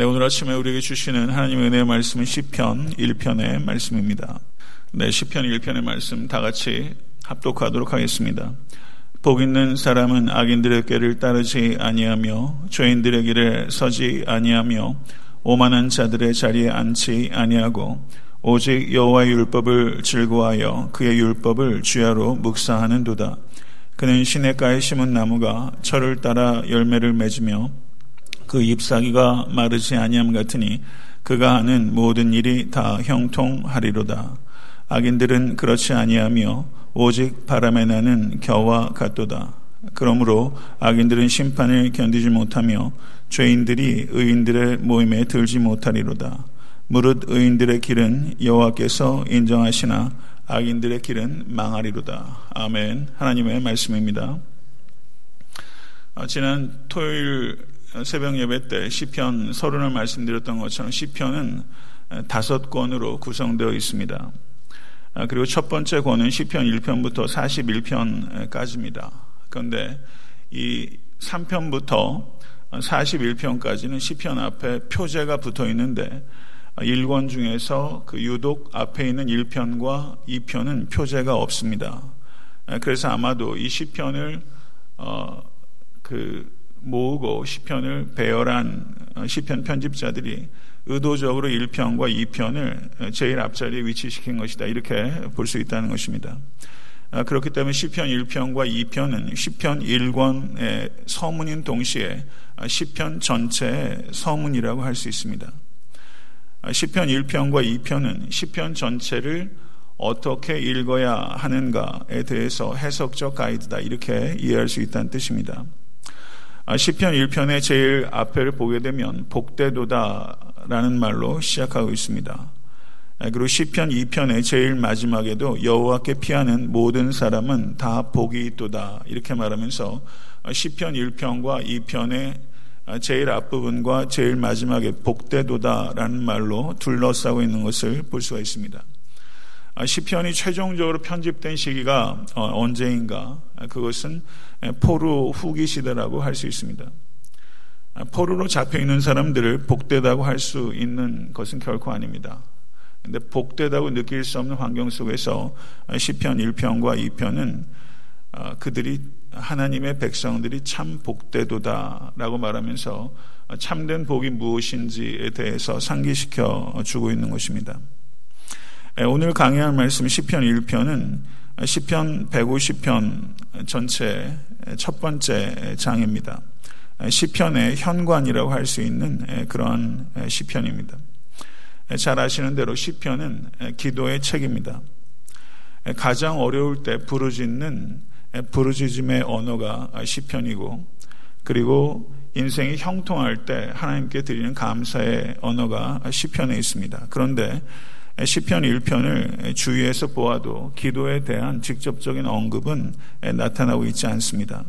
네, 오늘 아침에 우리에게 주시는 하나님의 은혜의 말씀은 시편 1편의 말씀입니다. 네, 시편 1편의 말씀 다 같이 합독하도록 하겠습니다. 복 있는 사람은 악인들의 꾀를 따르지 아니하며 죄인들의 길에 서지 아니하며 오만한 자들의 자리에 앉지 아니하고 오직 여호와의 율법을 즐거워하여 그의 율법을 주야로 묵상하는도다. 그는 시냇가에 심은 나무가 철을 따라 열매를 맺으며 그 잎사귀가 마르지 아니함 같으니 그가 하는 모든 일이 다 형통하리로다. 악인들은 그렇지 아니하며 오직 바람에 나는 겨와 같도다. 그러므로 악인들은 심판을 견디지 못하며 죄인들이 의인들의 모임에 들지 못하리로다. 무릇 의인들의 길은 여호와께서 인정하시나 악인들의 길은 망하리로다. 아멘. 하나님의 말씀입니다. 아, 지난 토요일 새벽 예배 때 시편 서른을 말씀드렸던 것처럼 시편은 다섯 권으로 구성되어 있습니다. 아, 그리고 첫 번째 권은 시편 1편부터 41편까지입니다. 그런데 이 3편부터 41편까지는 시편 앞에 표제가 붙어 있는데 1권 중에서 그 유독 앞에 있는 1편과 2편은 표제가 없습니다. 아, 그래서 아마도 이 시편을 어, 그 모으고 시편을 배열한 어, 시편 편집자들이 의도적으로 1편과 2편을 제일 앞자리에 위치시킨 것이다. 이렇게 볼 수 있다는 것입니다. 아, 그렇기 때문에 시편 1편과 2편은 시편 1권의 서문인 동시에 아, 시편 전체의 서문이라고 할 수 있습니다. 아, 시편 1편과 2편은 시편 전체를 어떻게 읽어야 하는가에 대해서 해석적 가이드다 이렇게 이해할 수 있다는 뜻입니다. 아, 시편 1편의 제일 앞에를 보게 되면 복대도다라는 말로 시작하고 있습니다. 아, 그리고 시편 2편의 제일 마지막에도 여호와께 피하는 모든 사람은 다 복이 있도다 이렇게 말하면서 아, 시편 1편과 2편의 제일 앞부분과 제일 마지막에 복대도다라는 말로 둘러싸고 있는 것을 볼 수가 있습니다. 시편이 최종적으로 편집된 시기가 어, 언제인가? 그것은 포로 후기 시대라고 할 수 있습니다. 포로로 잡혀 있는 사람들을 복되다고 할 수 있는 것은 결코 아닙니다. 근데 복되다고 느낄 수 없는 환경 속에서 시편 1편과 2편은 어, 그들이 하나님의 백성들이 참 복되도다라고 말하면서 참된 복이 무엇인지에 대해서 상기시켜 주고 있는 것입니다. 오늘 강의할 말씀 시편 1편은 시편 150편 전체 첫 번째 장입니다. 시편의 현관이라고 할 수 있는 그러한 시편입니다. 잘 아시는 대로 시편은 기도의 책입니다. 가장 어려울 때 부르짖는 부르짖음의 언어가 시편이고 그리고 인생이 형통할 때 하나님께 드리는 감사의 언어가 시편에 있습니다. 그런데 시편 1편을 주위에서 보아도 기도에 대한 직접적인 언급은 나타나고 있지 않습니다.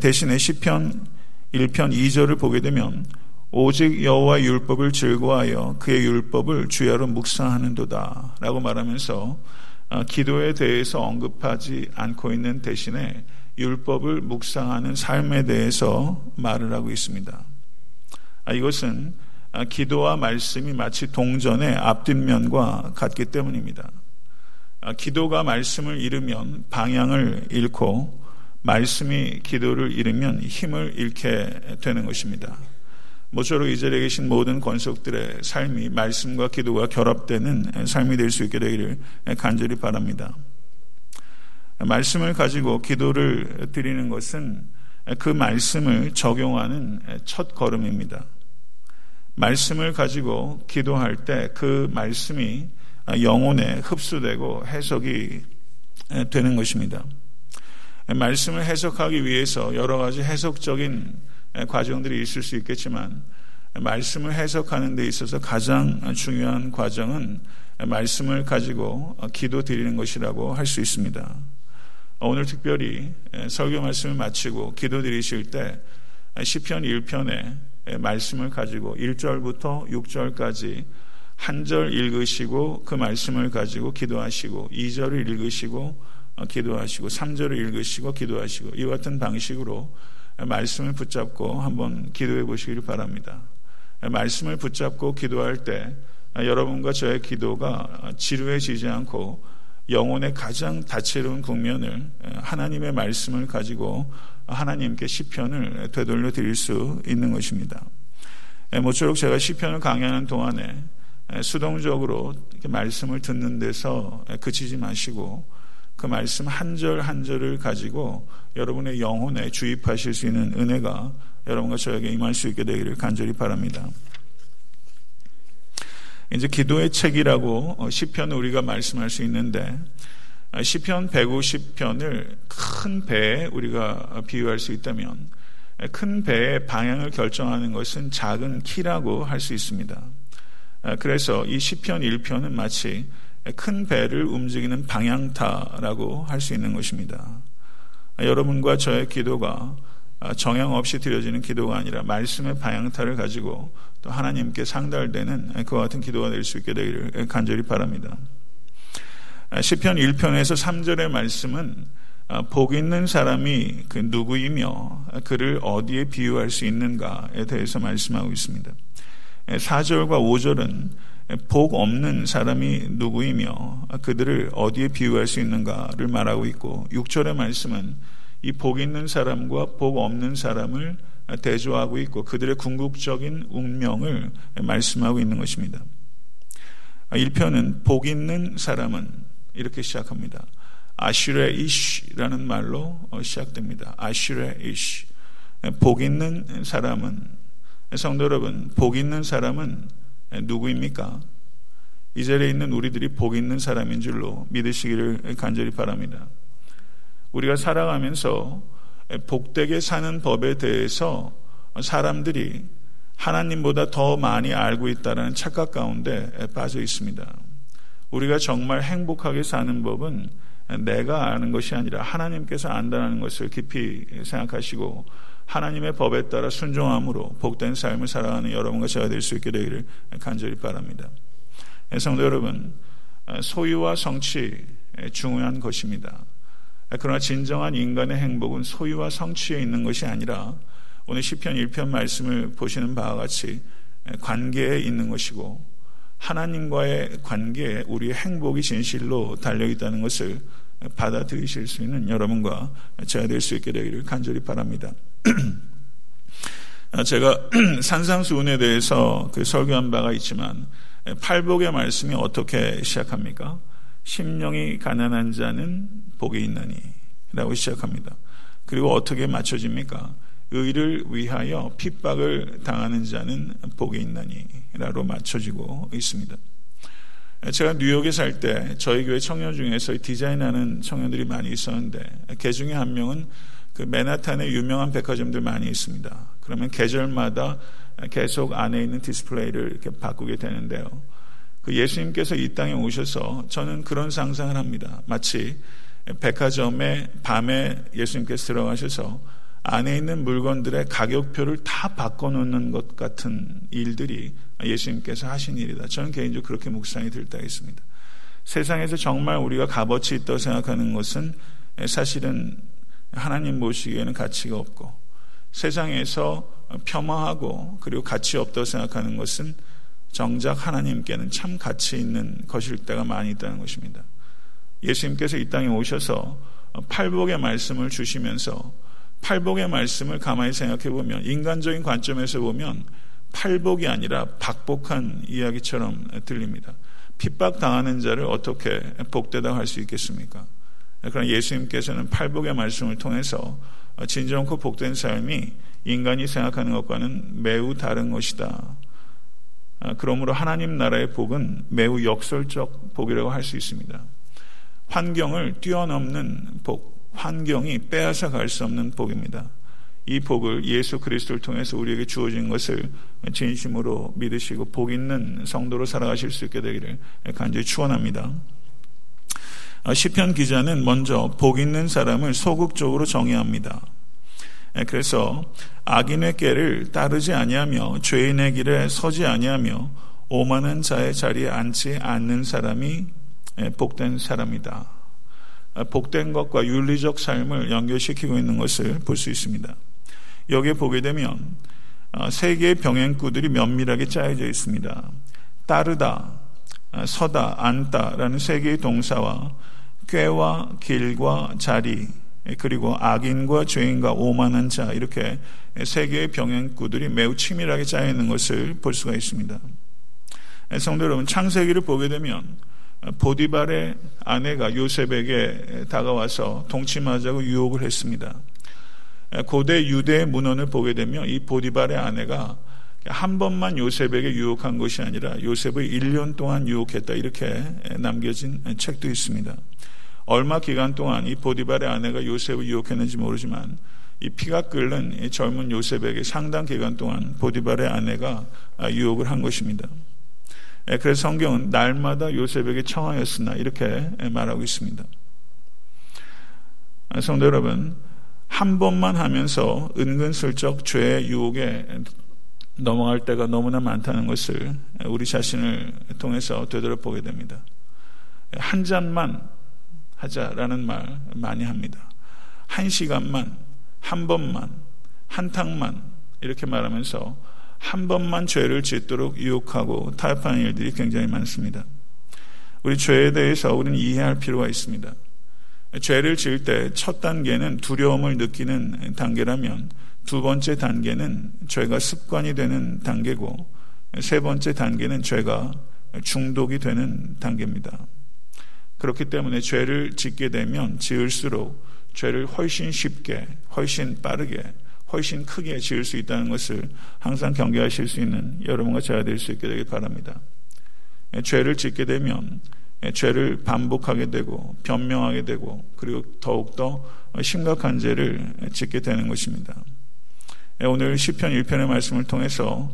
대신에 시편 1편 2절을 보게 되면 오직 여호와 율법을 즐거워하여 그의 율법을 주야로 묵상하는도다라고 말하면서 어, 기도에 대해서 언급하지 않고 있는 대신에 율법을 묵상하는 삶에 대해서 말을 하고 있습니다. 아, 이것은 아, 기도와 말씀이 마치 동전의 앞뒷면과 같기 때문입니다. 아, 기도가 말씀을 잃으면 방향을 잃고 말씀이 기도를 잃으면 힘을 잃게 되는 것입니다. 모쪼록 이 자리에 계신 모든 권속들의 삶이 말씀과 기도가 결합되는 삶이 될 수 있게 되기를 간절히 바랍니다. 말씀을 가지고 기도를 드리는 것은 그 말씀을 적용하는 첫 걸음입니다. 말씀을 가지고 기도할 때 그 말씀이 영혼에 흡수되고 해석이 되는 것입니다. 말씀을 해석하기 위해서 여러 가지 해석적인 과정들이 있을 수 있겠지만 말씀을 해석하는 데 있어서 가장 중요한 과정은 말씀을 가지고 기도 드리는 것이라고 할 수 있습니다. 오늘 특별히 설교 말씀을 마치고 기도 드리실 때 시편 1편에 말씀을 가지고 1절부터 6절까지 한 절 읽으시고 그 말씀을 가지고 기도하시고 2절을 읽으시고 어, 기도하시고 3절을 읽으시고 기도하시고 이와 같은 방식으로 말씀을 붙잡고 한번 기도해 보시기를 바랍니다. 말씀을 붙잡고 기도할 때 여러분과 저의 기도가 지루해지지 않고 영혼의 가장 다채로운 국면을 하나님의 말씀을 가지고 하나님께 시편을 되돌려 드릴 수 있는 것입니다. 모쪼록 제가 시편을 강의하는 동안에 수동적으로 말씀을 듣는 데서 그치지 마시고 그 말씀 한 절 한 절을 가지고 여러분의 영혼에 주입하실 수 있는 은혜가 여러분과 저에게 임할 수 있게 되기를 간절히 바랍니다. 이제 기도의 책이라고 어, 시편을 우리가 말씀할 수 있는데 아, 시편 150편을 큰 배에 우리가 비유할 수 있다면 큰 배의 방향을 결정하는 것은 작은 키라고 할 수 있습니다. 아, 그래서 이 시편 1편은 마치 큰 배를 움직이는 방향타라고 할 수 있는 것입니다. 아, 여러분과 저의 기도가 정형 없이 드려지는 기도가 아니라 말씀의 방향타를 가지고 또 하나님께 상달되는 그와 같은 기도가 될 수 있게 되기를 간절히 바랍니다. 시편 1편에서 3절의 말씀은 복 있는 사람이 그 누구이며 그를 어디에 비유할 수 있는가에 대해서 말씀하고 있습니다. 4절과 5절은 복 없는 사람이 누구이며 그들을 어디에 비유할 수 있는가를 말하고 있고 6절의 말씀은 이 복 있는 사람과 복 없는 사람을 대조하고 있고 그들의 궁극적인 운명을 말씀하고 있는 것입니다. 1편은 복 있는 사람은 이렇게 시작합니다. 아슈레 이시라는 말로 시작됩니다. 아슈레 이시. 복 있는 사람은 성도 여러분, 복 있는 사람은 누구입니까? 이 자리에 있는 우리들이 복 있는 사람인 줄로 믿으시기를 간절히 바랍니다. 우리가 살아가면서 복되게 사는 법에 대해서 사람들이 하나님보다 더 많이 알고 있다는 착각 가운데 빠져 있습니다. 우리가 정말 행복하게 사는 법은 내가 아는 것이 아니라 하나님께서 안다는 것을 깊이 생각하시고 하나님의 법에 따라 순종함으로 복된 삶을 살아가는 여러분과 제가 될 수 있게 되기를 간절히 바랍니다. 성도 여러분, 소유와 성취 중요한 것입니다. 그러나 진정한 인간의 행복은 소유와 성취에 있는 것이 아니라 오늘 시편 1편 말씀을 보시는 바와 같이 관계에 있는 것이고 하나님과의 관계에 우리의 행복이 진실로 달려 있다는 것을 받아들이실 수 있는 여러분과 제가 될 수 있게 되기를 간절히 바랍니다. 제가 산상수훈에 대해서 그 설교한 바가 있지만 팔복의 말씀이 어떻게 시작합니까? 심령이 가난한 자는 복이 있나니 라고 시작합니다. 그리고 어떻게 맞춰집니까? 의를 위하여 핍박을 당하는 자는 복이 있나니 라로 맞춰지고 있습니다. 제가 뉴욕에 살 때 저희 교회 청년 중에서 디자인하는 청년들이 많이 있었는데 그 중에 한 명은 그 맨하탄에 유명한 백화점들 많이 있습니다. 그러면 계절마다 계속 안에 있는 디스플레이를 이렇게 바꾸게 되는데요. 그 예수님께서 이 땅에 오셔서 저는 그런 상상을 합니다. 마치 백화점에 밤에 예수님께서 들어가셔서 안에 있는 물건들의 가격표를 다 바꿔놓는 것 같은 일들이 예수님께서 하신 일이다. 저는 개인적으로 그렇게 묵상이 들 때가 있습니다. 세상에서 정말 우리가 값어치 있다고 생각하는 것은 사실은 하나님 보시기에는 가치가 없고 세상에서 폄하하고 그리고 가치 없다고 생각하는 것은 정작 하나님께는 참 가치 있는 것일 때가 많이 있다는 것입니다. 예수님께서 이 땅에 오셔서 팔복의 말씀을 주시면서 팔복의 말씀을 가만히 생각해 보면 인간적인 관점에서 보면 팔복이 아니라 박복한 이야기처럼 들립니다. 핍박 당하는 자를 어떻게 복되다 할 수 있겠습니까? 그러나 예수님께서는 팔복의 말씀을 통해서 진정코 복된 삶이 인간이 생각하는 것과는 매우 다른 것이다. 아, 그러므로 하나님 나라의 복은 매우 역설적 복이라고 할 수 있습니다. 환경을 뛰어넘는 복, 환경이 빼앗아 갈 수 없는 복입니다. 이 복을 예수 그리스도를 통해서 우리에게 주어진 것을 진심으로 믿으시고 복 있는 성도로 살아가실 수 있게 되기를 간절히 축원합니다. 아, 시편 기자는 먼저 복 있는 사람을 소극적으로 정의합니다. 예, 그래서 악인의 깨를 따르지 아니하며 죄인의 길에 서지 아니하며 오만한 자의 자리에 앉지 않는 사람이 예, 복된 사람이다. 아, 복된 것과 윤리적 삶을 연결시키고 있는 것을 볼 수 있습니다. 여기에 보게 되면 어, 세 개의 병행구들이 면밀하게 짜여져 있습니다. 따르다, 어, 서다, 앉다라는 세 개의 동사와 꾀와 길과 자리, 그리고 악인과 죄인과 오만한 자 이렇게 세 개의 병행구들이 매우 치밀하게 짜여 있는 것을 볼 수가 있습니다. 성도 여러분, 창세기를 보게 되면 보디발의 아내가 요셉에게 다가와서 동침하자고 유혹을 했습니다. 고대 유대 문헌을 보게 되면 이 보디발의 아내가 한 번만 요셉에게 유혹한 것이 아니라 요셉을 1년 동안 유혹했다 이렇게 남겨진 책도 있습니다. 얼마 기간 동안 이 보디발의 아내가 요셉을 유혹했는지 모르지만 이 피가 끓는 이 젊은 요셉에게 상당 기간 동안 보디발의 아내가 유혹을 한 것입니다. 예, 그래서 성경은 날마다 요셉에게 청하였으나 이렇게 말하고 있습니다. 아, 성도 여러분, 한 번만 하면서 은근슬쩍 죄의 유혹에 넘어갈 때가 너무나 많다는 것을 우리 자신을 통해서 되돌아보게 됩니다. 한 잔만 하자라는 말 많이 합니다. 한 시간만, 한 번만, 한 탕만 이렇게 말하면서 한 번만 죄를 짓도록 유혹하고 타협하는 일들이 굉장히 많습니다. 우리 죄에 대해서 우리는 이해할 필요가 있습니다. 죄를 지을 때 첫 단계는 두려움을 느끼는 단계라면 두 번째 단계는 죄가 습관이 되는 단계고 세 번째 단계는 죄가 중독이 되는 단계입니다. 그렇기 때문에 죄를 짓게 되면 지을수록 죄를 훨씬 쉽게, 훨씬 빠르게, 훨씬 크게 지을 수 있다는 것을 항상 경계하실 수 있는 여러분과 제가 될 수 있게 되길 바랍니다. 죄를 짓게 되면 죄를 반복하게 되고 변명하게 되고 그리고 더욱더 심각한 죄를 짓게 되는 것입니다. 오늘 시편 1편의 말씀을 통해서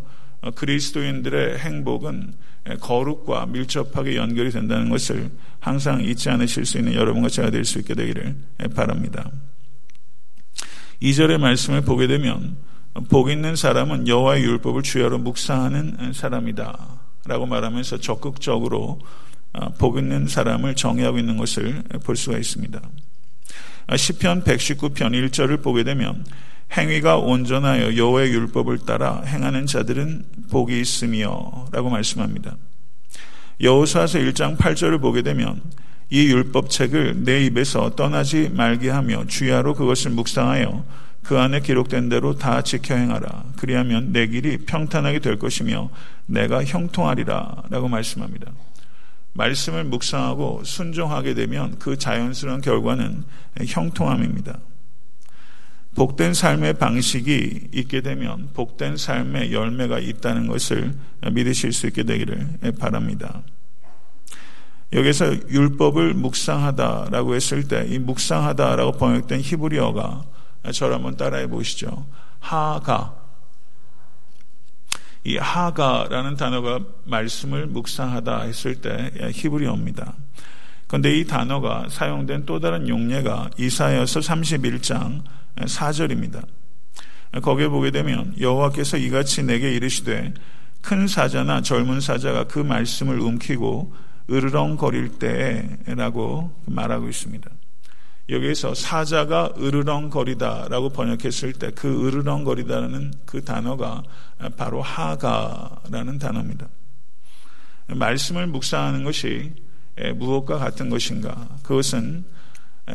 그리스도인들의 행복은 거룩과 밀접하게 연결이 된다는 것을 항상 잊지 않으실 수 있는 여러분과 제가 될 수 있게 되기를 바랍니다. 2절의 말씀을 보게 되면 복 있는 사람은 여호와의 율법을 주야로 묵상하는 사람이다 라고 말하면서 적극적으로 복 있는 사람을 정의하고 있는 것을 볼 수가 있습니다. 시편 119편 1절을 보게 되면 행위가 온전하여 여호와의 율법을 따라 행하는 자들은 복이 있으며라고 말씀합니다. 여호수아서 1장 8절을 보게 되면 이 율법책을 내 입에서 떠나지 말게 하며 주야로 그것을 묵상하여 그 안에 기록된 대로 다 지켜 행하라. 그리하면 내 길이 평탄하게 될 것이며 내가 형통하리라. 라고 말씀합니다. 말씀을 묵상하고 순종하게 되면 그 자연스러운 결과는 형통함입니다. 복된 삶의 방식이 있게 되면 복된 삶의 열매가 있다는 것을 믿으실 수 있게 되기를 바랍니다. 여기서 율법을 묵상하다라고 했을 때 이 묵상하다라고 번역된 히브리어가 저를 한번 따라해 보시죠. 하가. 이 하가라는 단어가 말씀을 묵상하다 했을 때 히브리어입니다. 그런데 이 단어가 사용된 또 다른 용례가 이사야서 31장 4절입니다. 거기에 보게 되면 여호와께서 이같이 내게 이르시되 큰 사자나 젊은 사자가 그 말씀을 움키고 으르렁거릴 때라고 말하고 있습니다. 여기에서 사자가 으르렁거리다라고 번역했을 때 그 으르렁거리다는 그 단어가 바로 하가라는 단어입니다. 말씀을 묵상하는 것이 무엇과 같은 것인가? 그것은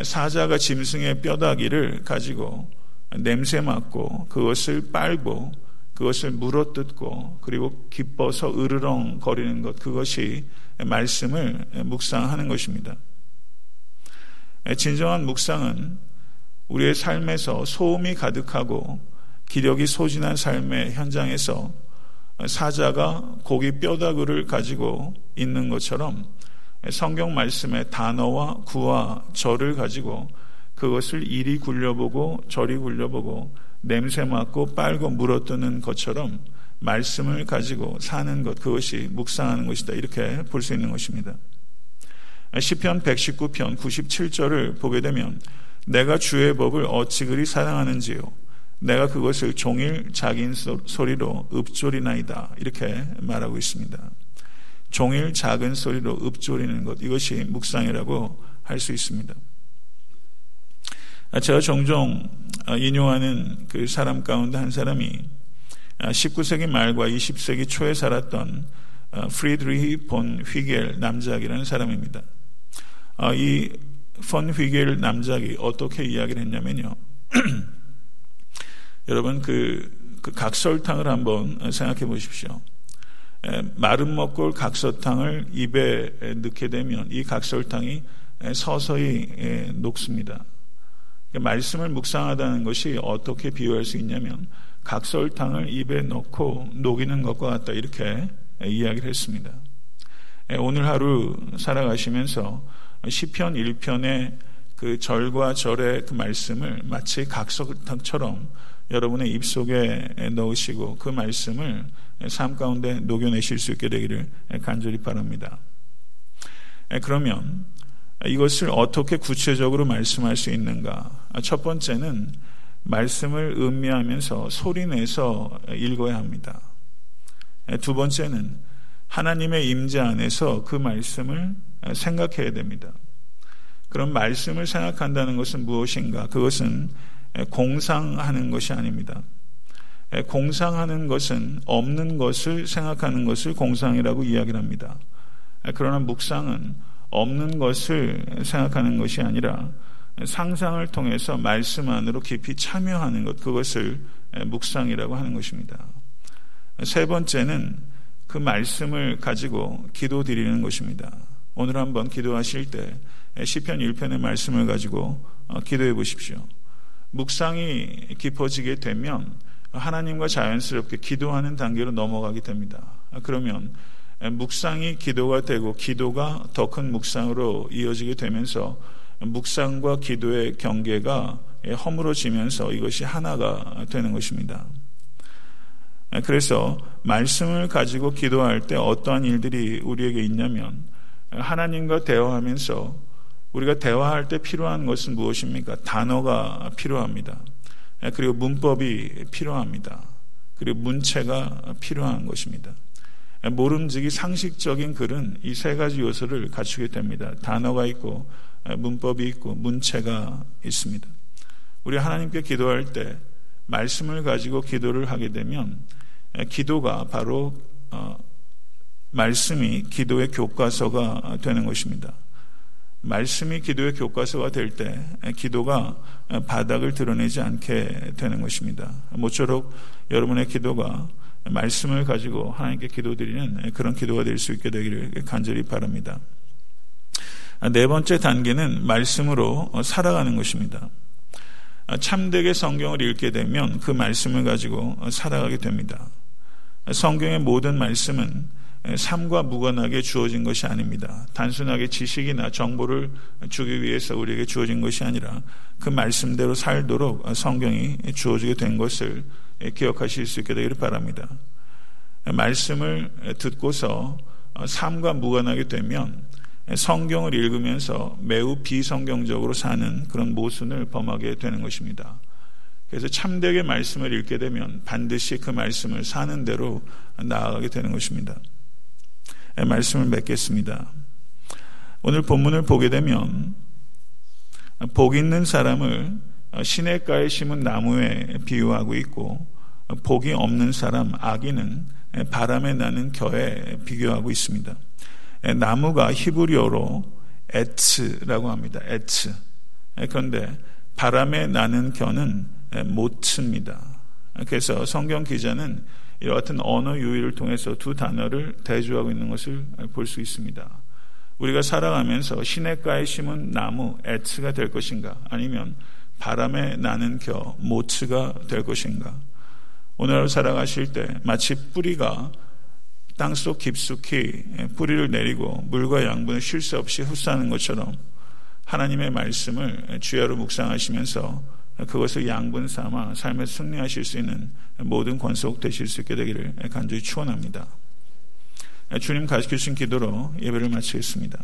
사자가 짐승의 뼈다귀를 가지고 냄새 맡고 그것을 빨고 그것을 물어뜯고 그리고 기뻐서 으르렁 거리는 것 그것이 말씀을 묵상하는 것입니다. 진정한 묵상은 우리의 삶에서 소음이 가득하고 기력이 소진한 삶의 현장에서 사자가 고기 뼈다귀를 가지고 있는 것처럼 성경 말씀의 단어와 구와 절을 가지고 그것을 이리 굴려보고 저리 굴려보고 냄새 맡고 빨고 물어뜯는 것처럼 말씀을 가지고 사는 것 그것이 묵상하는 것이다 이렇게 볼 수 있는 것입니다. 시편 119편 97절을 보게 되면 내가 주의 법을 어찌 그리 사랑하는지요 내가 그것을 종일 작은 소리로 읊조리나이다 이렇게 말하고 있습니다. 종일 작은 소리로 읊조리는 것 이것이 묵상이라고 할 수 있습니다. 제가 종종 인용하는 그 사람 가운데 한 사람이 19세기 말과 20세기 초에 살았던 프리드리히 본 휘겔 남작이라는 사람입니다. 이폰 휘겔 남작이 어떻게 이야기를 했냐면요. 여러분 그, 그 각설탕을 한번 생각해 보십시오. 마른 먹골 각설탕을 입에 넣게 되면 이 각설탕이 서서히 녹습니다. 그러니까 말씀을 묵상하다는 것이 어떻게 비유할 수 있냐면 각설탕을 입에 넣고 녹이는 것과 같다 이렇게 이야기를 했습니다. 오늘 하루 살아가시면서 시편 1편의 그 절과 절의 그 말씀을 마치 각설탕처럼 여러분의 입속에 넣으시고 그 말씀을 삶 가운데 녹여내실 수 있게 되기를 간절히 바랍니다. 그러면 이것을 어떻게 구체적으로 말씀할 수 있는가? 첫 번째는 말씀을 음미하면서 소리내서 읽어야 합니다. 두 번째는 하나님의 임재 안에서 그 말씀을 생각해야 됩니다. 그럼 말씀을 생각한다는 것은 무엇인가? 그것은 공상하는 것이 아닙니다. 공상하는 것은 없는 것을 생각하는 것을 공상이라고 이야기를 합니다. 그러나 묵상은 없는 것을 생각하는 것이 아니라 상상을 통해서 말씀 안으로 깊이 참여하는 것, 그것을 묵상이라고 하는 것입니다. 세 번째는 그 말씀을 가지고 기도 드리는 것입니다. 오늘 한번 기도하실 때 시편 1편의 말씀을 가지고 기도해 보십시오. 묵상이 깊어지게 되면 하나님과 자연스럽게 기도하는 단계로 넘어가게 됩니다. 그러면 묵상이 기도가 되고 기도가 더 큰 묵상으로 이어지게 되면서 묵상과 기도의 경계가 허물어지면서 이것이 하나가 되는 것입니다. 그래서 말씀을 가지고 기도할 때 어떠한 일들이 우리에게 있냐면 하나님과 대화하면서 우리가 대화할 때 필요한 것은 무엇입니까? 단어가 필요합니다. 그리고 문법이 필요합니다. 그리고 문체가 필요한 것입니다. 모름지기 상식적인 글은 이 세 가지 요소를 갖추게 됩니다. 단어가 있고 문법이 있고 문체가 있습니다. 우리 하나님께 기도할 때 말씀을 가지고 기도를 하게 되면 기도가 바로 어, 말씀이 기도의 교과서가 되는 것입니다. 말씀이 기도의 교과서가 될 때 기도가 바닥을 드러내지 않게 되는 것입니다. 모쪼록 여러분의 기도가 말씀을 가지고 하나님께 기도드리는 그런 기도가 될 수 있게 되기를 간절히 바랍니다. 네 번째 단계는 말씀으로 살아가는 것입니다. 참되게 성경을 읽게 되면 그 말씀을 가지고 살아가게 됩니다. 성경의 모든 말씀은 삶과 무관하게 주어진 것이 아닙니다. 단순하게 지식이나 정보를 주기 위해서 우리에게 주어진 것이 아니라 그 말씀대로 살도록 성경이 주어지게 된 것을 기억하실 수 있게 되기를 바랍니다. 말씀을 듣고서 삶과 무관하게 되면 성경을 읽으면서 매우 비성경적으로 사는 그런 모순을 범하게 되는 것입니다. 그래서 참되게 말씀을 읽게 되면 반드시 그 말씀을 사는 대로 나아가게 되는 것입니다. 말씀을 맺겠습니다. 오늘 본문을 보게 되면 복 있는 사람을 시냇가에 심은 나무에 비유하고 있고 복이 없는 사람 아기는 바람에 나는 겨에 비교하고 있습니다. 나무가 히브리어로 에츠라고 합니다. 에츠. 그런데 바람에 나는 겨는 모츠입니다. 그래서 성경 기자는 이와 같은 언어 유희를 통해서 두 단어를 대조하고 있는 것을 볼 수 있습니다. 우리가 살아가면서 시냇가에 심은 나무 에츠가 될 것인가 아니면 바람에 나는 겨 모츠가 될 것인가 오늘 살아가실 때 마치 뿌리가 땅속 깊숙이 뿌리를 내리고 물과 양분을 쉴수 없이 흡수하는 것처럼 하나님의 말씀을 주야로 묵상하시면서 그것을 양분 삼아 삶에 승리하실 수 있는 모든 권속 되실 수 있게 되기를 간절히 축원합니다. 주님 가르쳐 주신 기도로 예배를 마치겠습니다.